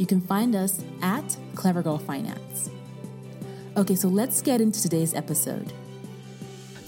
you can find us at Clever Girl Finance. Okay, so let's get into today's episode.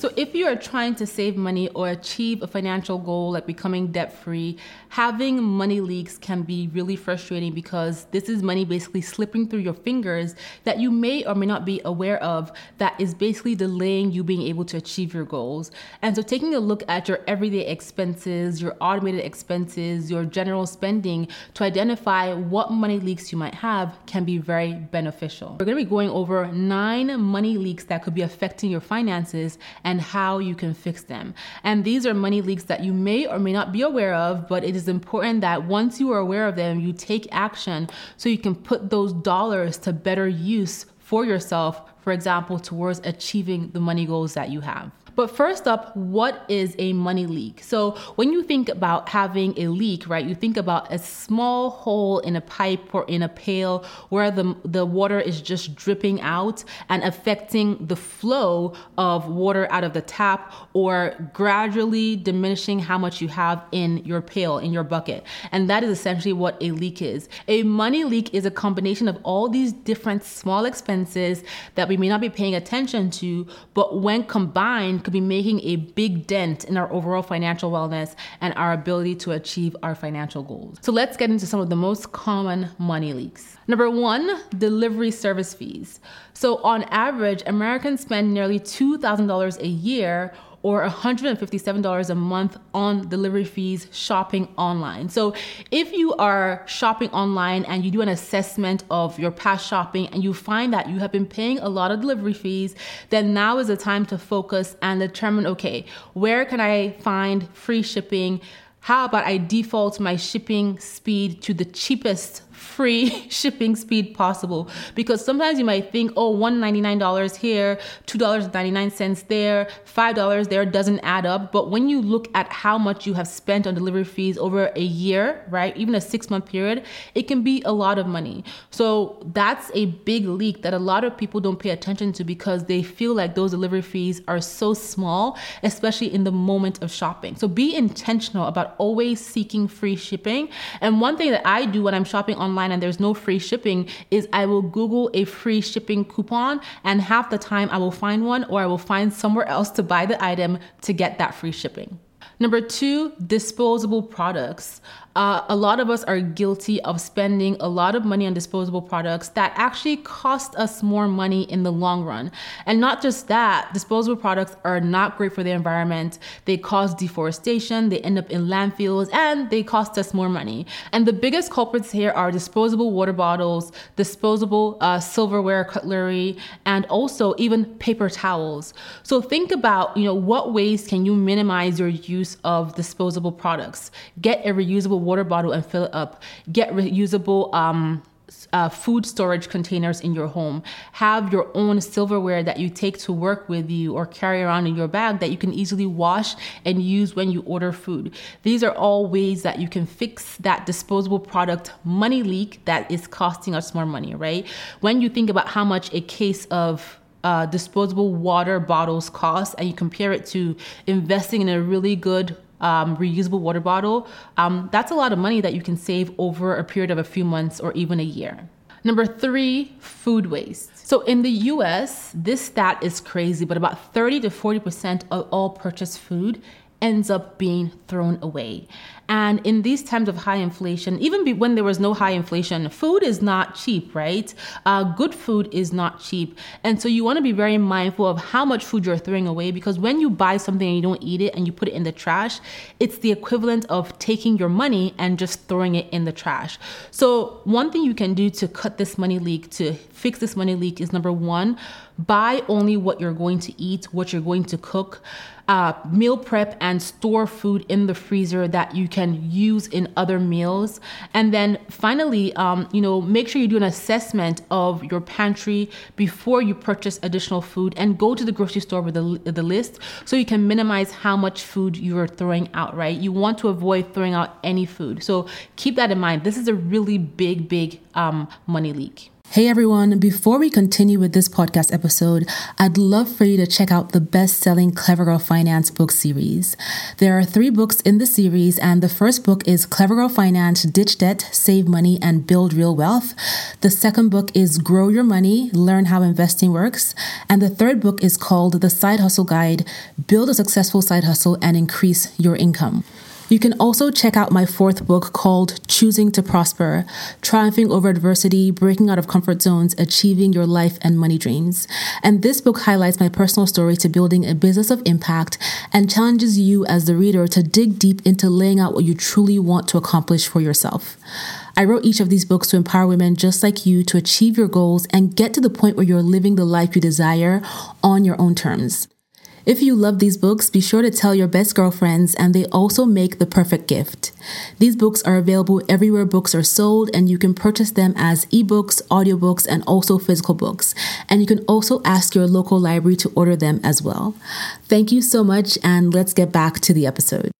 So, if you are trying to save money or achieve a financial goal like becoming debt free, having money leaks can be really frustrating because this is money basically slipping through your fingers that you may or may not be aware of that is basically delaying you being able to achieve your goals. And so, taking a look at your everyday expenses, your automated expenses, your general spending to identify what money leaks you might have can be very beneficial. We're going to be going over nine money leaks that could be affecting your finances and and how you can fix them. And these are money leaks that you may or may not be aware of, but it is important that once you are aware of them, you take action so you can put those dollars to better use for yourself, for example, towards achieving the money goals that you have. But first up, what is a money leak? So when you think about having a leak, right, you think about a small hole in a pipe or in a pail where the, the water is just dripping out and affecting the flow of water out of the tap or gradually diminishing how much you have in your pail, in your bucket. And that is essentially what a leak is. A money leak is a combination of all these different small expenses that we may not be paying attention to, but when combined, could be making a big dent in our overall financial wellness and our ability to achieve our financial goals. So let's get into some of the most common money leaks. Number one, delivery service fees. So on average, Americans spend nearly $2,000 a year or $157 a month on delivery fees shopping online. So if you are shopping online and you do an assessment of your past shopping and you find that you have been paying a lot of delivery fees, then now is the time to focus and determine okay, where can I find free shipping? How about I default my shipping speed to the cheapest free shipping speed possible. Because sometimes you might think oh $199 here $2.99 there $5 there doesn't add up. But when you look at how much you have spent on delivery fees over a year right even a six month period it can be a lot of money. So that's a big leak that a lot of people don't pay attention to because they feel like those delivery fees are so small especially in the moment of shopping. So be intentional about always seeking free shipping. And one thing that i do when i'm shopping online online and there's no free shipping is I will Google a free shipping coupon and half the time I will find one or I will find somewhere else to buy the item to get that free shipping. Number two, disposable products. Uh, a lot of us are guilty of spending a lot of money on disposable products that actually cost us more money in the long run. And not just that, disposable products are not great for the environment. They cause deforestation, they end up in landfills, and they cost us more money. And the biggest culprits here are disposable water bottles, disposable uh, silverware, cutlery, and also even paper towels. So think about, you know, what ways can you minimize your use of disposable products? Get a reusable water bottle and fill it up. Get reusable um, uh, food storage containers in your home. Have your own silverware that you take to work with you or carry around in your bag that you can easily wash and use when you order food. These are all ways that you can fix that disposable product money leak that is costing us more money, right? When you think about how much a case of uh, disposable water bottles cost and you compare it to investing in a really good um, reusable water bottle, um, that's a lot of money that you can save over a period of a few months or even a year. Number three, food waste. So in the US, this stat is crazy, but about 30 to 40% of all purchased food ends up being thrown away. And in these times of high inflation, even when there was no high inflation, food is not cheap, right? Uh, good food is not cheap. And so you want to be very mindful of how much food you're throwing away because when you buy something and you don't eat it and you put it in the trash, it's the equivalent of taking your money and just throwing it in the trash. So, one thing you can do to cut this money leak, to fix this money leak, is number one, buy only what you're going to eat, what you're going to cook uh, meal prep and store food in the freezer that you can use in other meals. And then finally, um, you know, make sure you do an assessment of your pantry before you purchase additional food and go to the grocery store with the, the list so you can minimize how much food you're throwing out, right? You want to avoid throwing out any food. So keep that in mind. This is a really big, big um, money leak. Hey everyone, before we continue with this podcast episode, I'd love for you to check out the best selling Clever Girl Finance book series. There are three books in the series, and the first book is Clever Girl Finance Ditch Debt, Save Money, and Build Real Wealth. The second book is Grow Your Money, Learn How Investing Works. And the third book is called The Side Hustle Guide Build a Successful Side Hustle and Increase Your Income. You can also check out my fourth book called Choosing to Prosper Triumphing Over Adversity, Breaking Out of Comfort Zones, Achieving Your Life and Money Dreams. And this book highlights my personal story to building a business of impact and challenges you as the reader to dig deep into laying out what you truly want to accomplish for yourself. I wrote each of these books to empower women just like you to achieve your goals and get to the point where you're living the life you desire on your own terms. If you love these books, be sure to tell your best girlfriends, and they also make the perfect gift. These books are available everywhere books are sold, and you can purchase them as ebooks, audiobooks, and also physical books. And you can also ask your local library to order them as well. Thank you so much, and let's get back to the episode.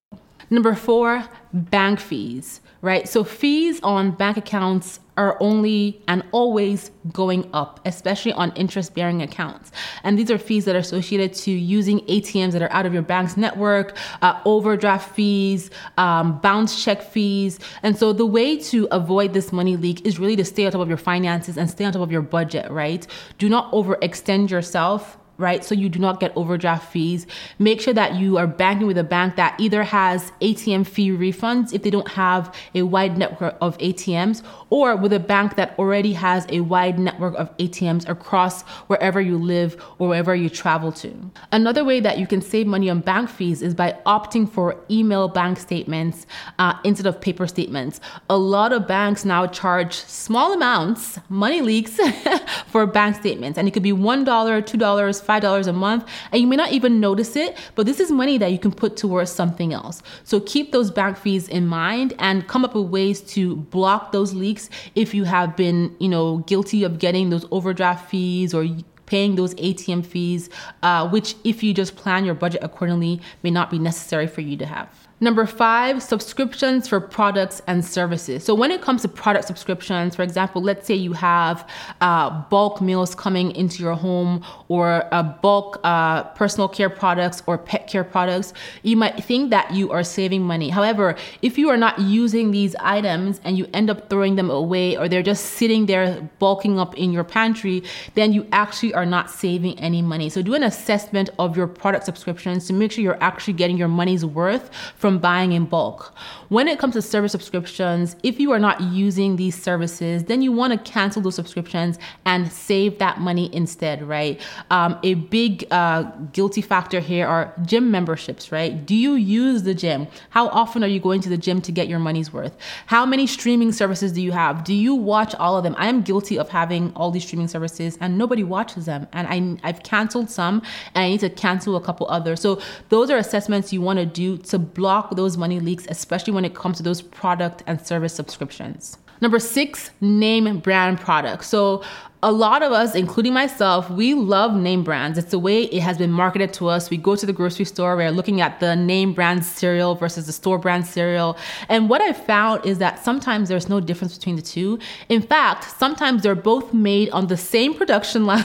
Number four, bank fees, right? So, fees on bank accounts are only and always going up, especially on interest bearing accounts. And these are fees that are associated to using ATMs that are out of your bank's network, uh, overdraft fees, um, bounce check fees. And so the way to avoid this money leak is really to stay on top of your finances and stay on top of your budget, right? Do not overextend yourself right? So you do not get overdraft fees. Make sure that you are banking with a bank that either has ATM fee refunds if they don't have a wide network of ATMs or with a bank that already has a wide network of ATMs across wherever you live or wherever you travel to. Another way that you can save money on bank fees is by opting for email bank statements uh, instead of paper statements. A lot of banks now charge small amounts, money leaks, for bank statements, and it could be $1, $2, $5 a month, and you may not even notice it, but this is money that you can put towards something else. So keep those bank fees in mind and come up with ways to block those leaks if you have been, you know, guilty of getting those overdraft fees or paying those ATM fees, uh, which if you just plan your budget accordingly may not be necessary for you to have. Number five, subscriptions for products and services. So when it comes to product subscriptions, for example, let's say you have uh, bulk meals coming into your home or uh, bulk uh, personal care products or pet care products, you might think that you are saving money. However, if you are not using these items and you end up throwing them away or they're just sitting there bulking up in your pantry, then you actually are not saving any money. So do an assessment of your product subscriptions to make sure you're actually getting your money's worth from from buying in bulk. When it comes to service subscriptions, if you are not using these services, then you want to cancel those subscriptions and save that money instead, right? Um, a big uh, guilty factor here are gym memberships, right? Do you use the gym? How often are you going to the gym to get your money's worth? How many streaming services do you have? Do you watch all of them? I am guilty of having all these streaming services and nobody watches them. And I, I've canceled some and I need to cancel a couple others. So those are assessments you want to do to block block those money leaks, especially when it comes to those product and service subscriptions. Number six, name brand products. So a lot of us, including myself, we love name brands. It's the way it has been marketed to us. We go to the grocery store, we're looking at the name brand cereal versus the store brand cereal. And what I found is that sometimes there's no difference between the two. In fact, sometimes they're both made on the same production line.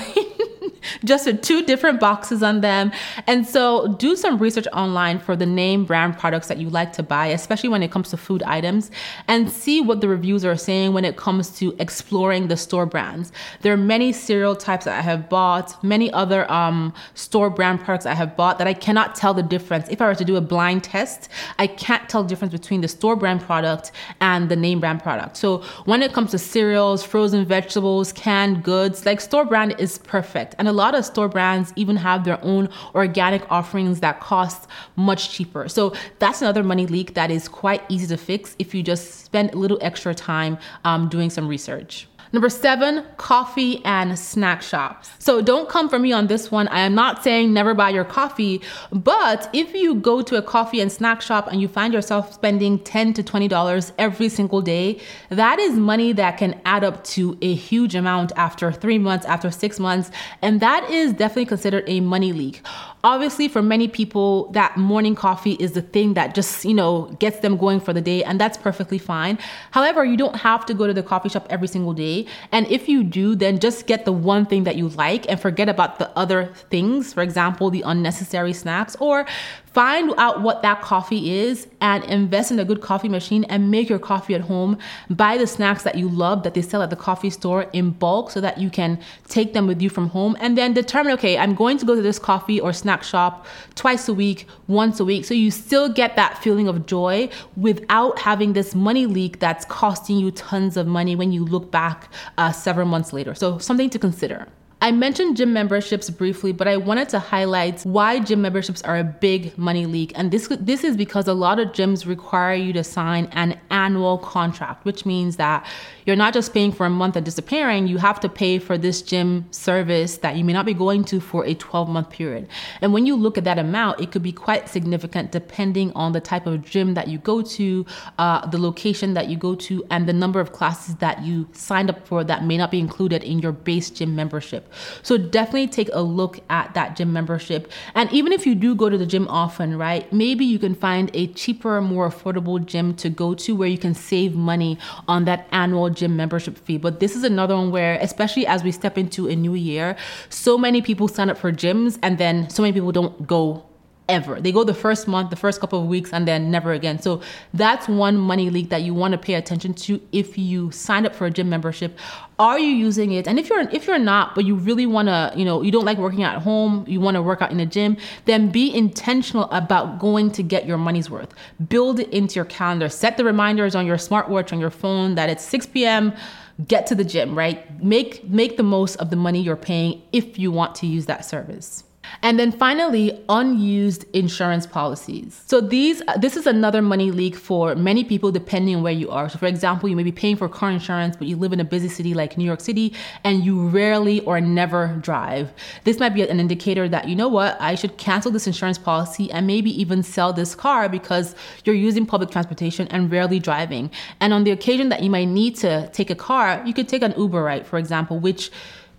Just with two different boxes on them. And so do some research online for the name brand products that you like to buy, especially when it comes to food items, and see what the reviews are saying when it comes to exploring the store brands. There are many cereal types that I have bought, many other um, store brand products I have bought that I cannot tell the difference. If I were to do a blind test, I can't tell the difference between the store brand product and the name brand product. So when it comes to cereals, frozen vegetables, canned goods, like store brand is perfect. And a lot of store brands even have their own organic offerings that cost much cheaper. So that's another money leak that is quite easy to fix if you just spend a little extra time um, doing some research. Number seven, coffee and snack shops. So don't come for me on this one. I am not saying never buy your coffee, but if you go to a coffee and snack shop and you find yourself spending 10 to $20 every single day, that is money that can add up to a huge amount after three months, after six months. And that is definitely considered a money leak. Obviously, for many people, that morning coffee is the thing that just, you know, gets them going for the day, and that's perfectly fine. However, you don't have to go to the coffee shop every single day. And if you do, then just get the one thing that you like and forget about the other things, for example, the unnecessary snacks, or Find out what that coffee is and invest in a good coffee machine and make your coffee at home. Buy the snacks that you love that they sell at the coffee store in bulk so that you can take them with you from home and then determine okay, I'm going to go to this coffee or snack shop twice a week, once a week. So you still get that feeling of joy without having this money leak that's costing you tons of money when you look back uh, several months later. So something to consider. I mentioned gym memberships briefly, but I wanted to highlight why gym memberships are a big money leak. And this this is because a lot of gyms require you to sign an annual contract, which means that you're not just paying for a month and disappearing, you have to pay for this gym service that you may not be going to for a 12 month period. And when you look at that amount, it could be quite significant depending on the type of gym that you go to, uh, the location that you go to, and the number of classes that you signed up for that may not be included in your base gym membership. So definitely take a look at that gym membership. And even if you do go to the gym often, right, maybe you can find a cheaper, more affordable gym to go to where you can save money on that annual gym membership fee. But this is another one where, especially as we step into a new year, so many people sign up for gyms and then so many people don't go ever. They go the first month, the first couple of weeks, and then never again. So that's one money leak that you want to pay attention to if you sign up for a gym membership. Are you using it? And if you're if you're not, but you really want to, you know, you don't like working at home, you want to work out in a gym, then be intentional about going to get your money's worth. Build it into your calendar. Set the reminders on your smartwatch on your phone that it's 6 p.m get to the gym right make make the most of the money you're paying if you want to use that service and then finally, unused insurance policies. So these this is another money leak for many people depending on where you are. So for example, you may be paying for car insurance, but you live in a busy city like New York City and you rarely or never drive. This might be an indicator that you know what, I should cancel this insurance policy and maybe even sell this car because you're using public transportation and rarely driving. And on the occasion that you might need to take a car, you could take an Uber, right? For example, which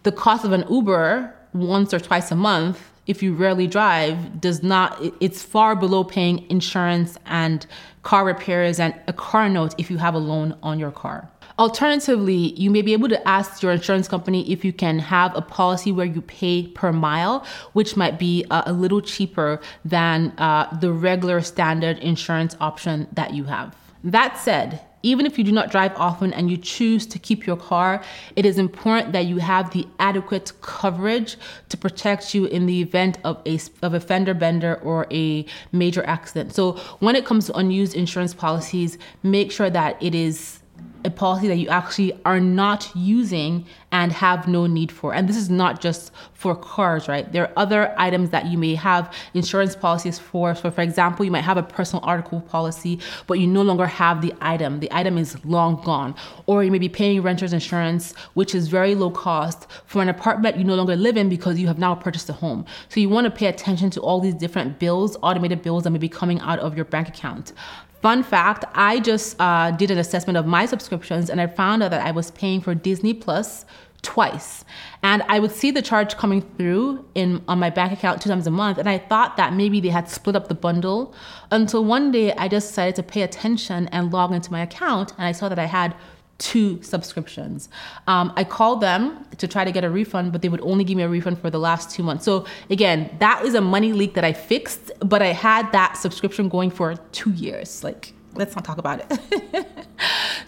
the cost of an Uber once or twice a month if you rarely drive does not it's far below paying insurance and car repairs and a car note if you have a loan on your car Alternatively, you may be able to ask your insurance company if you can have a policy where you pay per mile, which might be uh, a little cheaper than uh, the regular standard insurance option that you have. That said, even if you do not drive often and you choose to keep your car, it is important that you have the adequate coverage to protect you in the event of a of a fender bender or a major accident. So when it comes to unused insurance policies, make sure that it is a policy that you actually are not using and have no need for. And this is not just for cars, right? There are other items that you may have insurance policies for. So, for example, you might have a personal article policy, but you no longer have the item. The item is long gone. Or you may be paying renter's insurance, which is very low cost for an apartment you no longer live in because you have now purchased a home. So, you want to pay attention to all these different bills, automated bills that may be coming out of your bank account. Fun fact I just uh, did an assessment of my subscriptions and I found out that I was paying for Disney Plus twice. And I would see the charge coming through in on my bank account two times a month. And I thought that maybe they had split up the bundle until one day I just decided to pay attention and log into my account and I saw that I had two subscriptions. Um, I called them to try to get a refund, but they would only give me a refund for the last two months. So again, that is a money leak that I fixed, but I had that subscription going for two years. Like let's not talk about it.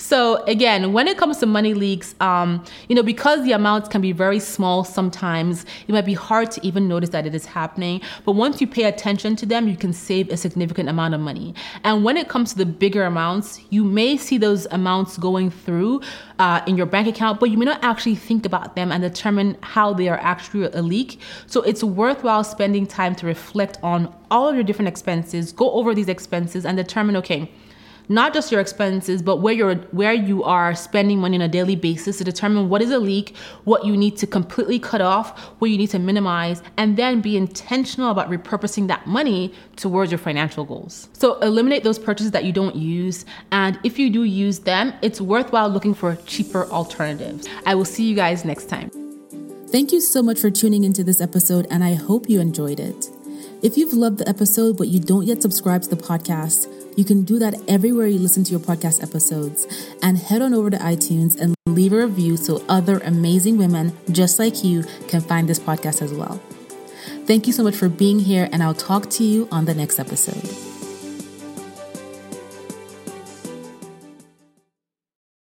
so again, when it comes to money leaks, um, you know, because the amounts can be very small sometimes, it might be hard to even notice that it is happening. But once you pay attention to them, you can save a significant amount of money. And when it comes to the bigger amounts, you may see those amounts going through uh, in your bank account, but you may not actually think about them and determine how they are actually a leak. So it's worthwhile spending time to reflect on all of your different expenses, go over these expenses and determine, okay, not just your expenses, but where you're where you are spending money on a daily basis to determine what is a leak, what you need to completely cut off, what you need to minimize, and then be intentional about repurposing that money towards your financial goals. So eliminate those purchases that you don't use, and if you do use them, it's worthwhile looking for cheaper alternatives. I will see you guys next time. Thank you so much for tuning into this episode, and I hope you enjoyed it. If you've loved the episode but you don't yet subscribe to the podcast, you can do that everywhere you listen to your podcast episodes. And head on over to iTunes and leave a review so other amazing women just like you can find this podcast as well. Thank you so much for being here, and I'll talk to you on the next episode.